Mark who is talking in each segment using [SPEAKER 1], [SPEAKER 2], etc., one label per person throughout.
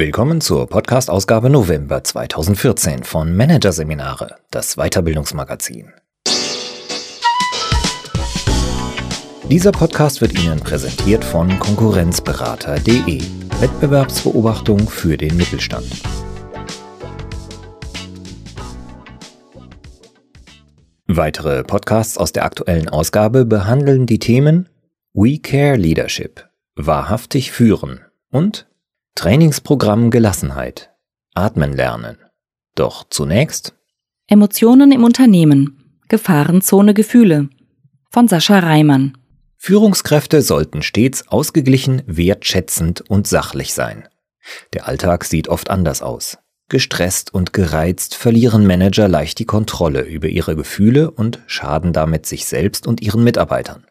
[SPEAKER 1] Willkommen zur Podcast-Ausgabe November 2014 von Managerseminare, das Weiterbildungsmagazin. Dieser Podcast wird Ihnen präsentiert von Konkurrenzberater.de, Wettbewerbsbeobachtung für den Mittelstand. Weitere Podcasts aus der aktuellen Ausgabe behandeln die Themen We Care Leadership, wahrhaftig führen und Trainingsprogramm Gelassenheit. Atmen lernen. Doch zunächst
[SPEAKER 2] Emotionen im Unternehmen. Gefahrenzone Gefühle. Von Sascha Reimann.
[SPEAKER 1] Führungskräfte sollten stets ausgeglichen, wertschätzend und sachlich sein. Der Alltag sieht oft anders aus. Gestresst und gereizt verlieren Manager leicht die Kontrolle über ihre Gefühle und schaden damit sich selbst und ihren Mitarbeitern.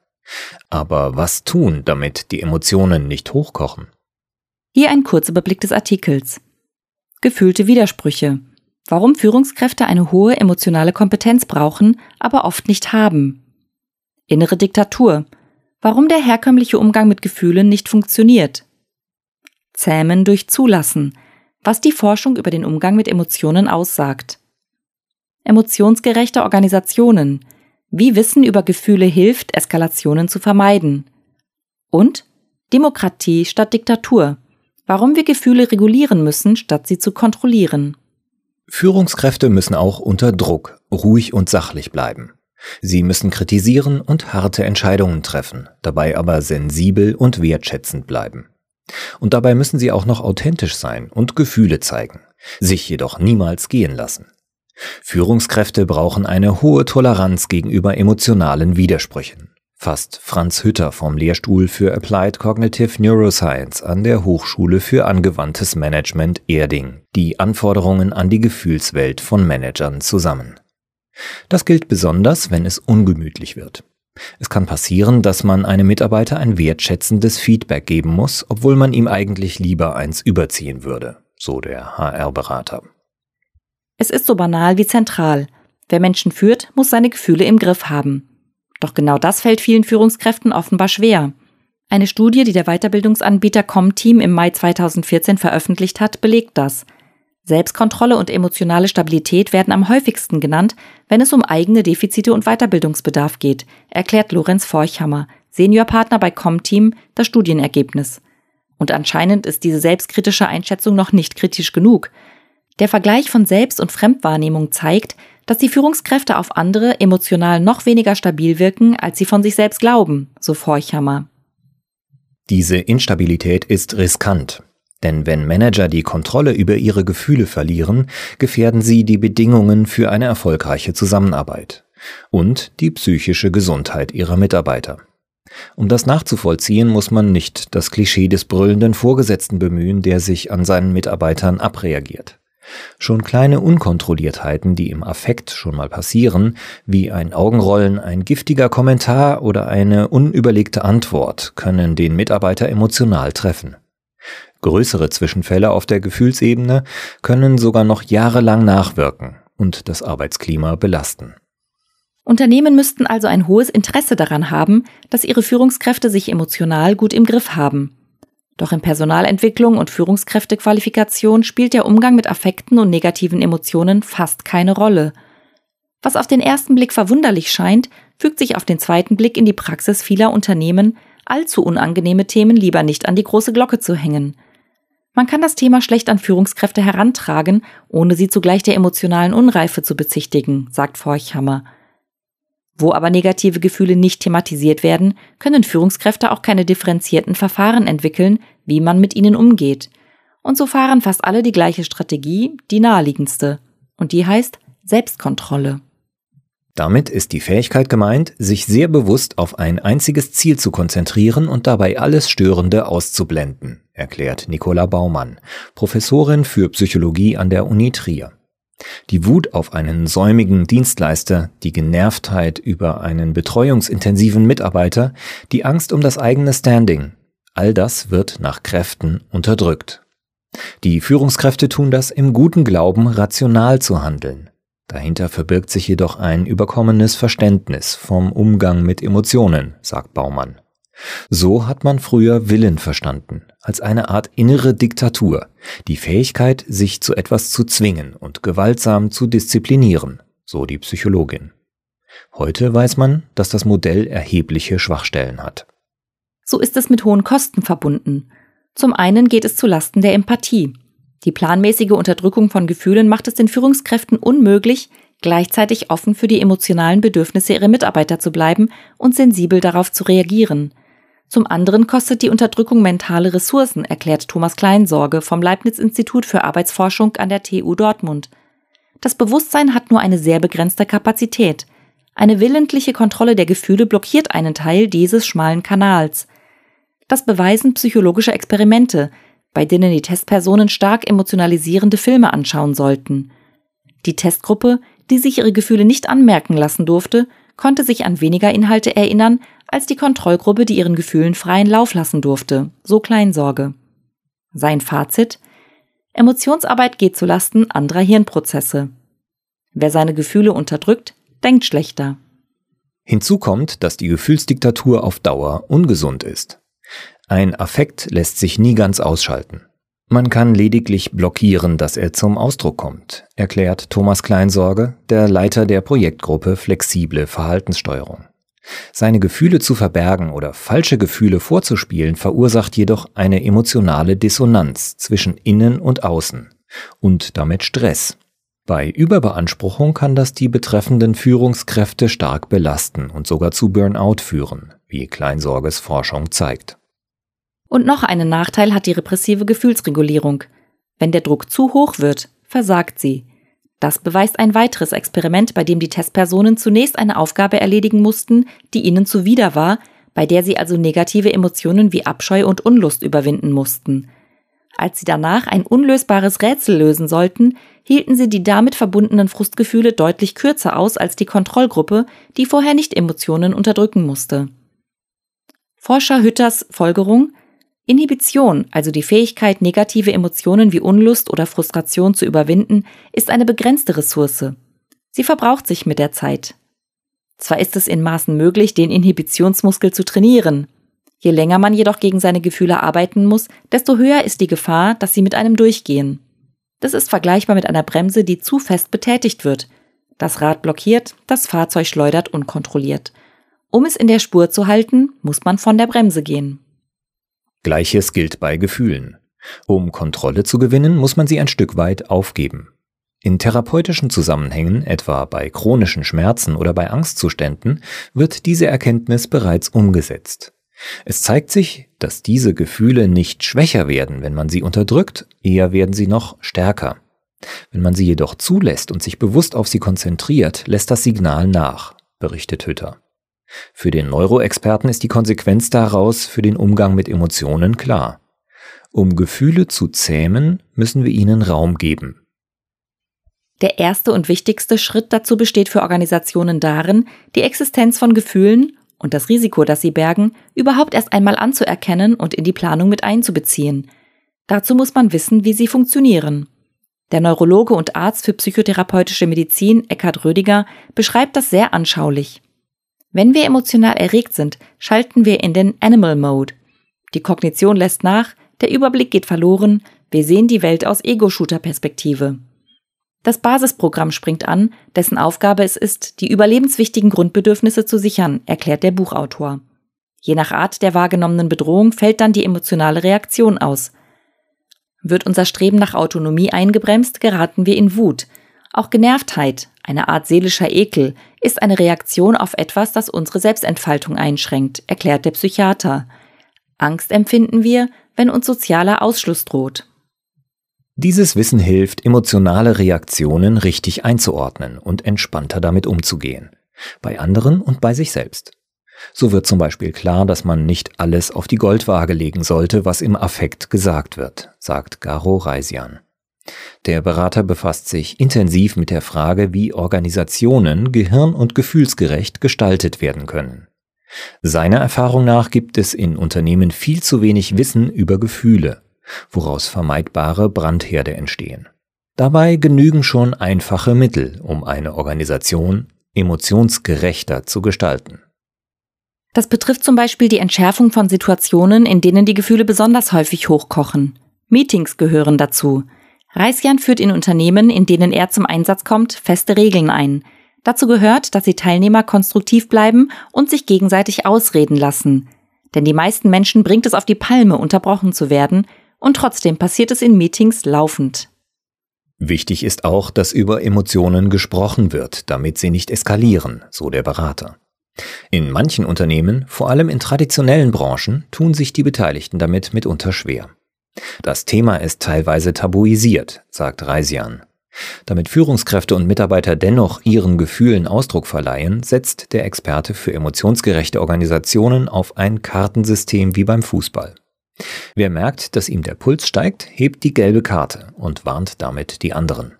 [SPEAKER 1] Aber was tun, damit die Emotionen nicht hochkochen?
[SPEAKER 2] Hier ein kurzer Überblick des Artikels. Gefühlte Widersprüche. Warum Führungskräfte eine hohe emotionale Kompetenz brauchen, aber oft nicht haben. Innere Diktatur. Warum der herkömmliche Umgang mit Gefühlen nicht funktioniert. Zähmen durch Zulassen. Was die Forschung über den Umgang mit Emotionen aussagt. Emotionsgerechte Organisationen. Wie Wissen über Gefühle hilft, Eskalationen zu vermeiden. Und Demokratie statt Diktatur warum wir Gefühle regulieren müssen, statt sie zu kontrollieren.
[SPEAKER 1] Führungskräfte müssen auch unter Druck ruhig und sachlich bleiben. Sie müssen kritisieren und harte Entscheidungen treffen, dabei aber sensibel und wertschätzend bleiben. Und dabei müssen sie auch noch authentisch sein und Gefühle zeigen, sich jedoch niemals gehen lassen. Führungskräfte brauchen eine hohe Toleranz gegenüber emotionalen Widersprüchen fasst Franz Hütter vom Lehrstuhl für Applied Cognitive Neuroscience an der Hochschule für angewandtes Management Erding die Anforderungen an die Gefühlswelt von Managern zusammen. Das gilt besonders, wenn es ungemütlich wird. Es kann passieren, dass man einem Mitarbeiter ein wertschätzendes Feedback geben muss, obwohl man ihm eigentlich lieber eins überziehen würde, so der HR-Berater.
[SPEAKER 2] Es ist so banal wie zentral. Wer Menschen führt, muss seine Gefühle im Griff haben. Doch genau das fällt vielen Führungskräften offenbar schwer. Eine Studie, die der Weiterbildungsanbieter Comteam im Mai 2014 veröffentlicht hat, belegt das. Selbstkontrolle und emotionale Stabilität werden am häufigsten genannt, wenn es um eigene Defizite und Weiterbildungsbedarf geht, erklärt Lorenz Forchhammer, Seniorpartner bei Comteam, das Studienergebnis. Und anscheinend ist diese selbstkritische Einschätzung noch nicht kritisch genug. Der Vergleich von Selbst- und Fremdwahrnehmung zeigt, dass die Führungskräfte auf andere emotional noch weniger stabil wirken, als sie von sich selbst glauben, so Forchhammer.
[SPEAKER 1] Diese Instabilität ist riskant. Denn wenn Manager die Kontrolle über ihre Gefühle verlieren, gefährden sie die Bedingungen für eine erfolgreiche Zusammenarbeit und die psychische Gesundheit ihrer Mitarbeiter. Um das nachzuvollziehen, muss man nicht das Klischee des brüllenden Vorgesetzten bemühen, der sich an seinen Mitarbeitern abreagiert. Schon kleine Unkontrolliertheiten, die im Affekt schon mal passieren, wie ein Augenrollen, ein giftiger Kommentar oder eine unüberlegte Antwort, können den Mitarbeiter emotional treffen. Größere Zwischenfälle auf der Gefühlsebene können sogar noch jahrelang nachwirken und das Arbeitsklima belasten.
[SPEAKER 2] Unternehmen müssten also ein hohes Interesse daran haben, dass ihre Führungskräfte sich emotional gut im Griff haben doch in Personalentwicklung und Führungskräftequalifikation spielt der Umgang mit Affekten und negativen Emotionen fast keine Rolle. Was auf den ersten Blick verwunderlich scheint, fügt sich auf den zweiten Blick in die Praxis vieler Unternehmen, allzu unangenehme Themen lieber nicht an die große Glocke zu hängen. Man kann das Thema schlecht an Führungskräfte herantragen, ohne sie zugleich der emotionalen Unreife zu bezichtigen, sagt Forchhammer. Wo aber negative Gefühle nicht thematisiert werden, können Führungskräfte auch keine differenzierten Verfahren entwickeln, wie man mit ihnen umgeht. Und so fahren fast alle die gleiche Strategie, die naheliegendste. Und die heißt Selbstkontrolle.
[SPEAKER 1] Damit ist die Fähigkeit gemeint, sich sehr bewusst auf ein einziges Ziel zu konzentrieren und dabei alles Störende auszublenden, erklärt Nicola Baumann, Professorin für Psychologie an der Uni Trier. Die Wut auf einen säumigen Dienstleister, die Genervtheit über einen betreuungsintensiven Mitarbeiter, die Angst um das eigene Standing, all das wird nach Kräften unterdrückt. Die Führungskräfte tun das im guten Glauben, rational zu handeln. Dahinter verbirgt sich jedoch ein überkommenes Verständnis vom Umgang mit Emotionen, sagt Baumann. So hat man früher Willen verstanden, als eine Art innere Diktatur, die Fähigkeit, sich zu etwas zu zwingen und gewaltsam zu disziplinieren, so die Psychologin. Heute weiß man, dass das Modell erhebliche Schwachstellen hat.
[SPEAKER 2] So ist es mit hohen Kosten verbunden. Zum einen geht es zu Lasten der Empathie. Die planmäßige Unterdrückung von Gefühlen macht es den Führungskräften unmöglich, gleichzeitig offen für die emotionalen Bedürfnisse ihrer Mitarbeiter zu bleiben und sensibel darauf zu reagieren. Zum anderen kostet die Unterdrückung mentale Ressourcen, erklärt Thomas Kleinsorge vom Leibniz-Institut für Arbeitsforschung an der TU Dortmund. Das Bewusstsein hat nur eine sehr begrenzte Kapazität. Eine willentliche Kontrolle der Gefühle blockiert einen Teil dieses schmalen Kanals. Das beweisen psychologische Experimente, bei denen die Testpersonen stark emotionalisierende Filme anschauen sollten. Die Testgruppe, die sich ihre Gefühle nicht anmerken lassen durfte, konnte sich an weniger Inhalte erinnern als die Kontrollgruppe, die ihren Gefühlen freien Lauf lassen durfte, so Kleinsorge. Sein Fazit Emotionsarbeit geht zu Lasten anderer Hirnprozesse. Wer seine Gefühle unterdrückt, denkt schlechter.
[SPEAKER 1] Hinzu kommt, dass die Gefühlsdiktatur auf Dauer ungesund ist. Ein Affekt lässt sich nie ganz ausschalten. Man kann lediglich blockieren, dass er zum Ausdruck kommt, erklärt Thomas Kleinsorge, der Leiter der Projektgruppe Flexible Verhaltenssteuerung. Seine Gefühle zu verbergen oder falsche Gefühle vorzuspielen verursacht jedoch eine emotionale Dissonanz zwischen innen und außen und damit Stress. Bei Überbeanspruchung kann das die betreffenden Führungskräfte stark belasten und sogar zu Burnout führen, wie Kleinsorges Forschung zeigt.
[SPEAKER 2] Und noch einen Nachteil hat die repressive Gefühlsregulierung. Wenn der Druck zu hoch wird, versagt sie. Das beweist ein weiteres Experiment, bei dem die Testpersonen zunächst eine Aufgabe erledigen mussten, die ihnen zuwider war, bei der sie also negative Emotionen wie Abscheu und Unlust überwinden mussten. Als sie danach ein unlösbares Rätsel lösen sollten, hielten sie die damit verbundenen Frustgefühle deutlich kürzer aus als die Kontrollgruppe, die vorher nicht Emotionen unterdrücken musste. Forscher Hütters Folgerung Inhibition, also die Fähigkeit, negative Emotionen wie Unlust oder Frustration zu überwinden, ist eine begrenzte Ressource. Sie verbraucht sich mit der Zeit. Zwar ist es in Maßen möglich, den Inhibitionsmuskel zu trainieren. Je länger man jedoch gegen seine Gefühle arbeiten muss, desto höher ist die Gefahr, dass sie mit einem durchgehen. Das ist vergleichbar mit einer Bremse, die zu fest betätigt wird. Das Rad blockiert, das Fahrzeug schleudert unkontrolliert. Um es in der Spur zu halten, muss man von der Bremse gehen.
[SPEAKER 1] Gleiches gilt bei Gefühlen. Um Kontrolle zu gewinnen, muss man sie ein Stück weit aufgeben. In therapeutischen Zusammenhängen, etwa bei chronischen Schmerzen oder bei Angstzuständen, wird diese Erkenntnis bereits umgesetzt. Es zeigt sich, dass diese Gefühle nicht schwächer werden, wenn man sie unterdrückt, eher werden sie noch stärker. Wenn man sie jedoch zulässt und sich bewusst auf sie konzentriert, lässt das Signal nach, berichtet Hütter. Für den Neuroexperten ist die Konsequenz daraus für den Umgang mit Emotionen klar. Um Gefühle zu zähmen, müssen wir ihnen Raum geben.
[SPEAKER 2] Der erste und wichtigste Schritt dazu besteht für Organisationen darin, die Existenz von Gefühlen und das Risiko, das sie bergen, überhaupt erst einmal anzuerkennen und in die Planung mit einzubeziehen. Dazu muss man wissen, wie sie funktionieren. Der Neurologe und Arzt für psychotherapeutische Medizin Eckhard Rödiger beschreibt das sehr anschaulich. Wenn wir emotional erregt sind, schalten wir in den Animal Mode. Die Kognition lässt nach, der Überblick geht verloren, wir sehen die Welt aus Ego-Shooter-Perspektive. Das Basisprogramm springt an, dessen Aufgabe es ist, die überlebenswichtigen Grundbedürfnisse zu sichern, erklärt der Buchautor. Je nach Art der wahrgenommenen Bedrohung fällt dann die emotionale Reaktion aus. Wird unser Streben nach Autonomie eingebremst, geraten wir in Wut. Auch Genervtheit, eine Art seelischer Ekel, ist eine Reaktion auf etwas, das unsere Selbstentfaltung einschränkt, erklärt der Psychiater. Angst empfinden wir, wenn uns sozialer Ausschluss droht.
[SPEAKER 1] Dieses Wissen hilft, emotionale Reaktionen richtig einzuordnen und entspannter damit umzugehen. Bei anderen und bei sich selbst. So wird zum Beispiel klar, dass man nicht alles auf die Goldwaage legen sollte, was im Affekt gesagt wird, sagt Garo Reisian. Der Berater befasst sich intensiv mit der Frage, wie Organisationen gehirn- und gefühlsgerecht gestaltet werden können. Seiner Erfahrung nach gibt es in Unternehmen viel zu wenig Wissen über Gefühle, woraus vermeidbare Brandherde entstehen. Dabei genügen schon einfache Mittel, um eine Organisation emotionsgerechter zu gestalten.
[SPEAKER 2] Das betrifft zum Beispiel die Entschärfung von Situationen, in denen die Gefühle besonders häufig hochkochen. Meetings gehören dazu. Reisjan führt in Unternehmen, in denen er zum Einsatz kommt, feste Regeln ein. Dazu gehört, dass die Teilnehmer konstruktiv bleiben und sich gegenseitig ausreden lassen. Denn die meisten Menschen bringt es auf die Palme, unterbrochen zu werden, und trotzdem passiert es in Meetings laufend.
[SPEAKER 1] Wichtig ist auch, dass über Emotionen gesprochen wird, damit sie nicht eskalieren, so der Berater. In manchen Unternehmen, vor allem in traditionellen Branchen, tun sich die Beteiligten damit mitunter schwer. Das Thema ist teilweise tabuisiert, sagt Reisian. Damit Führungskräfte und Mitarbeiter dennoch ihren Gefühlen Ausdruck verleihen, setzt der Experte für emotionsgerechte Organisationen auf ein Kartensystem wie beim Fußball. Wer merkt, dass ihm der Puls steigt, hebt die gelbe Karte und warnt damit die anderen.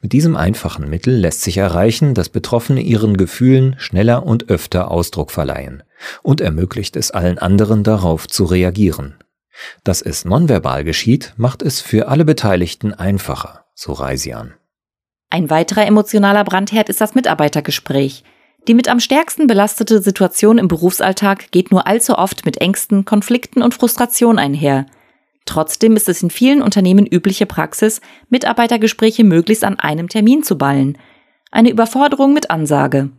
[SPEAKER 1] Mit diesem einfachen Mittel lässt sich erreichen, dass Betroffene ihren Gefühlen schneller und öfter Ausdruck verleihen und ermöglicht es allen anderen darauf zu reagieren. Dass es nonverbal geschieht, macht es für alle Beteiligten einfacher, so Reisian.
[SPEAKER 2] Ein weiterer emotionaler Brandherd ist das Mitarbeitergespräch. Die mit am stärksten belastete Situation im Berufsalltag geht nur allzu oft mit Ängsten, Konflikten und Frustration einher. Trotzdem ist es in vielen Unternehmen übliche Praxis, Mitarbeitergespräche möglichst an einem Termin zu ballen. Eine Überforderung mit Ansage.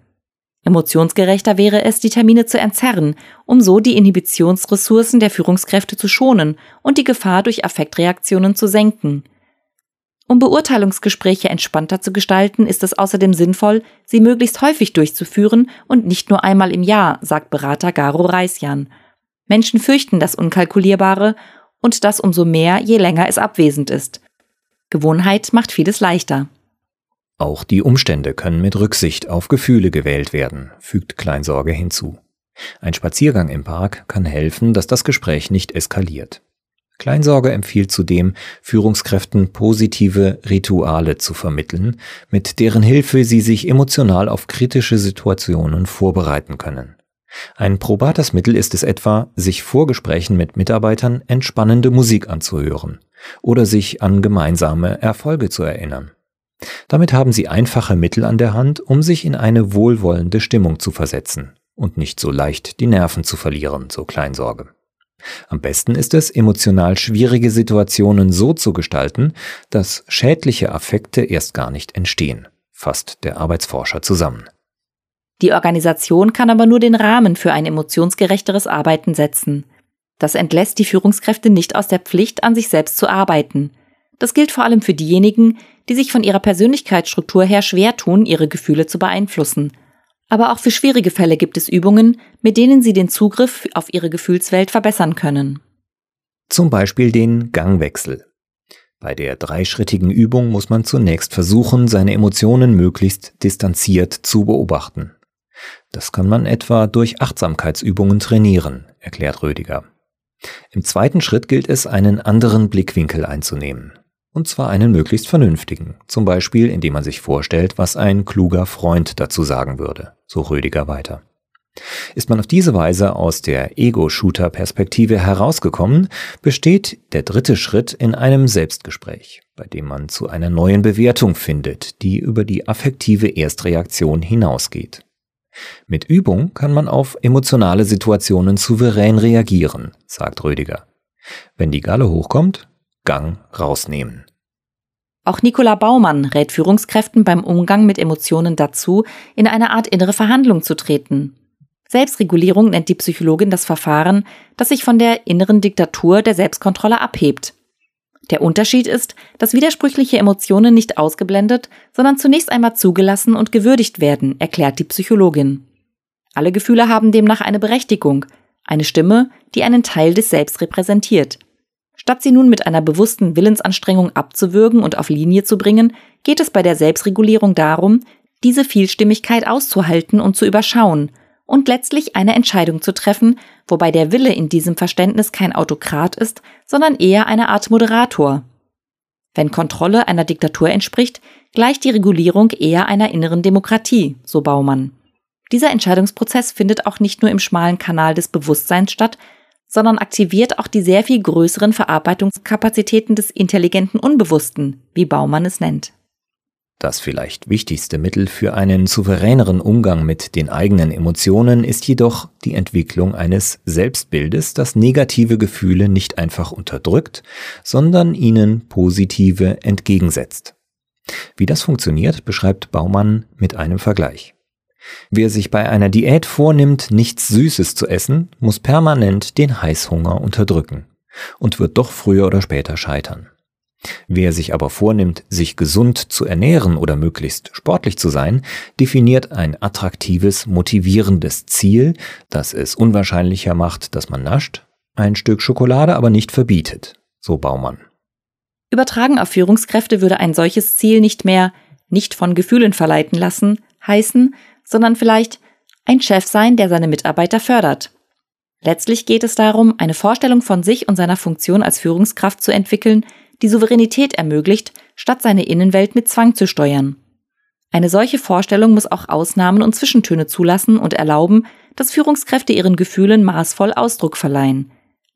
[SPEAKER 2] Emotionsgerechter wäre es, die Termine zu entzerren, um so die Inhibitionsressourcen der Führungskräfte zu schonen und die Gefahr durch Affektreaktionen zu senken. Um Beurteilungsgespräche entspannter zu gestalten, ist es außerdem sinnvoll, sie möglichst häufig durchzuführen und nicht nur einmal im Jahr, sagt Berater Garo Reisjan. Menschen fürchten das Unkalkulierbare und das umso mehr, je länger es abwesend ist. Gewohnheit macht vieles leichter.
[SPEAKER 1] Auch die Umstände können mit Rücksicht auf Gefühle gewählt werden, fügt Kleinsorge hinzu. Ein Spaziergang im Park kann helfen, dass das Gespräch nicht eskaliert. Kleinsorge empfiehlt zudem, Führungskräften positive Rituale zu vermitteln, mit deren Hilfe sie sich emotional auf kritische Situationen vorbereiten können. Ein probates Mittel ist es etwa, sich vor Gesprächen mit Mitarbeitern entspannende Musik anzuhören oder sich an gemeinsame Erfolge zu erinnern. Damit haben sie einfache Mittel an der Hand, um sich in eine wohlwollende Stimmung zu versetzen und nicht so leicht die Nerven zu verlieren, so Kleinsorge. Am besten ist es, emotional schwierige Situationen so zu gestalten, dass schädliche Affekte erst gar nicht entstehen, fasst der Arbeitsforscher zusammen.
[SPEAKER 2] Die Organisation kann aber nur den Rahmen für ein emotionsgerechteres Arbeiten setzen. Das entlässt die Führungskräfte nicht aus der Pflicht, an sich selbst zu arbeiten. Das gilt vor allem für diejenigen, die sich von ihrer Persönlichkeitsstruktur her schwer tun, ihre Gefühle zu beeinflussen aber auch für schwierige Fälle gibt es Übungen, mit denen Sie den Zugriff auf Ihre Gefühlswelt verbessern können.
[SPEAKER 1] Zum Beispiel den Gangwechsel. Bei der dreischrittigen Übung muss man zunächst versuchen, seine Emotionen möglichst distanziert zu beobachten. Das kann man etwa durch Achtsamkeitsübungen trainieren, erklärt Rödiger. Im zweiten Schritt gilt es, einen anderen Blickwinkel einzunehmen. Und zwar einen möglichst vernünftigen, zum Beispiel indem man sich vorstellt, was ein kluger Freund dazu sagen würde, so Rödiger weiter. Ist man auf diese Weise aus der Ego-Shooter-Perspektive herausgekommen, besteht der dritte Schritt in einem Selbstgespräch, bei dem man zu einer neuen Bewertung findet, die über die affektive Erstreaktion hinausgeht. Mit Übung kann man auf emotionale Situationen souverän reagieren, sagt Rödiger. Wenn die Galle hochkommt, Gang rausnehmen.
[SPEAKER 2] Auch Nicola Baumann rät Führungskräften beim Umgang mit Emotionen dazu, in eine Art innere Verhandlung zu treten. Selbstregulierung nennt die Psychologin das Verfahren, das sich von der inneren Diktatur der Selbstkontrolle abhebt. Der Unterschied ist, dass widersprüchliche Emotionen nicht ausgeblendet, sondern zunächst einmal zugelassen und gewürdigt werden, erklärt die Psychologin. Alle Gefühle haben demnach eine Berechtigung, eine Stimme, die einen Teil des Selbst repräsentiert. Statt sie nun mit einer bewussten Willensanstrengung abzuwürgen und auf Linie zu bringen, geht es bei der Selbstregulierung darum, diese Vielstimmigkeit auszuhalten und zu überschauen und letztlich eine Entscheidung zu treffen, wobei der Wille in diesem Verständnis kein Autokrat ist, sondern eher eine Art Moderator. Wenn Kontrolle einer Diktatur entspricht, gleicht die Regulierung eher einer inneren Demokratie, so Baumann. Dieser Entscheidungsprozess findet auch nicht nur im schmalen Kanal des Bewusstseins statt, sondern aktiviert auch die sehr viel größeren Verarbeitungskapazitäten des intelligenten Unbewussten, wie Baumann es nennt.
[SPEAKER 1] Das vielleicht wichtigste Mittel für einen souveräneren Umgang mit den eigenen Emotionen ist jedoch die Entwicklung eines Selbstbildes, das negative Gefühle nicht einfach unterdrückt, sondern ihnen positive entgegensetzt. Wie das funktioniert, beschreibt Baumann mit einem Vergleich. Wer sich bei einer Diät vornimmt, nichts Süßes zu essen, muss permanent den Heißhunger unterdrücken und wird doch früher oder später scheitern. Wer sich aber vornimmt, sich gesund zu ernähren oder möglichst sportlich zu sein, definiert ein attraktives, motivierendes Ziel, das es unwahrscheinlicher macht, dass man nascht, ein Stück Schokolade aber nicht verbietet, so Baumann.
[SPEAKER 2] Übertragen auf Führungskräfte würde ein solches Ziel nicht mehr nicht von Gefühlen verleiten lassen heißen, sondern vielleicht ein Chef sein, der seine Mitarbeiter fördert. Letztlich geht es darum, eine Vorstellung von sich und seiner Funktion als Führungskraft zu entwickeln, die Souveränität ermöglicht, statt seine Innenwelt mit Zwang zu steuern. Eine solche Vorstellung muss auch Ausnahmen und Zwischentöne zulassen und erlauben, dass Führungskräfte ihren Gefühlen maßvoll Ausdruck verleihen.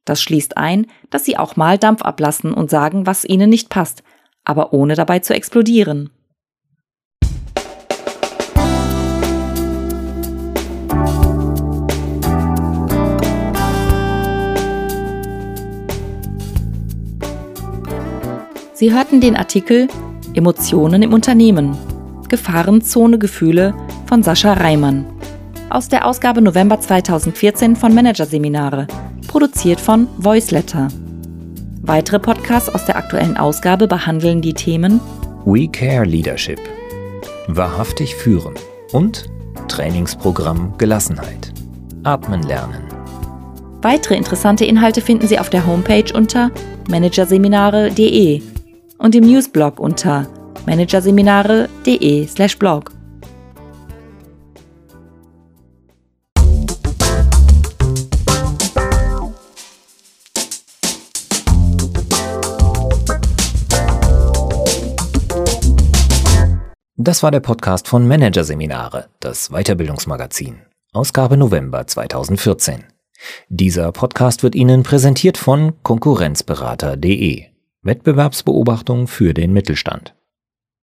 [SPEAKER 2] Das schließt ein, dass sie auch mal Dampf ablassen und sagen, was ihnen nicht passt, aber ohne dabei zu explodieren. Sie hörten den Artikel Emotionen im Unternehmen. Gefahrenzone Gefühle von Sascha Reimann. Aus der Ausgabe November 2014 von Managerseminare, produziert von Voiceletter. Weitere Podcasts aus der aktuellen Ausgabe behandeln die Themen
[SPEAKER 1] We Care Leadership, wahrhaftig führen und Trainingsprogramm Gelassenheit. Atmen lernen.
[SPEAKER 2] Weitere interessante Inhalte finden Sie auf der Homepage unter managerseminare.de und im Newsblog unter managerseminare.de/blog.
[SPEAKER 1] Das war der Podcast von Managerseminare, das Weiterbildungsmagazin, Ausgabe November 2014. Dieser Podcast wird Ihnen präsentiert von Konkurrenzberater.de. Wettbewerbsbeobachtung für den Mittelstand.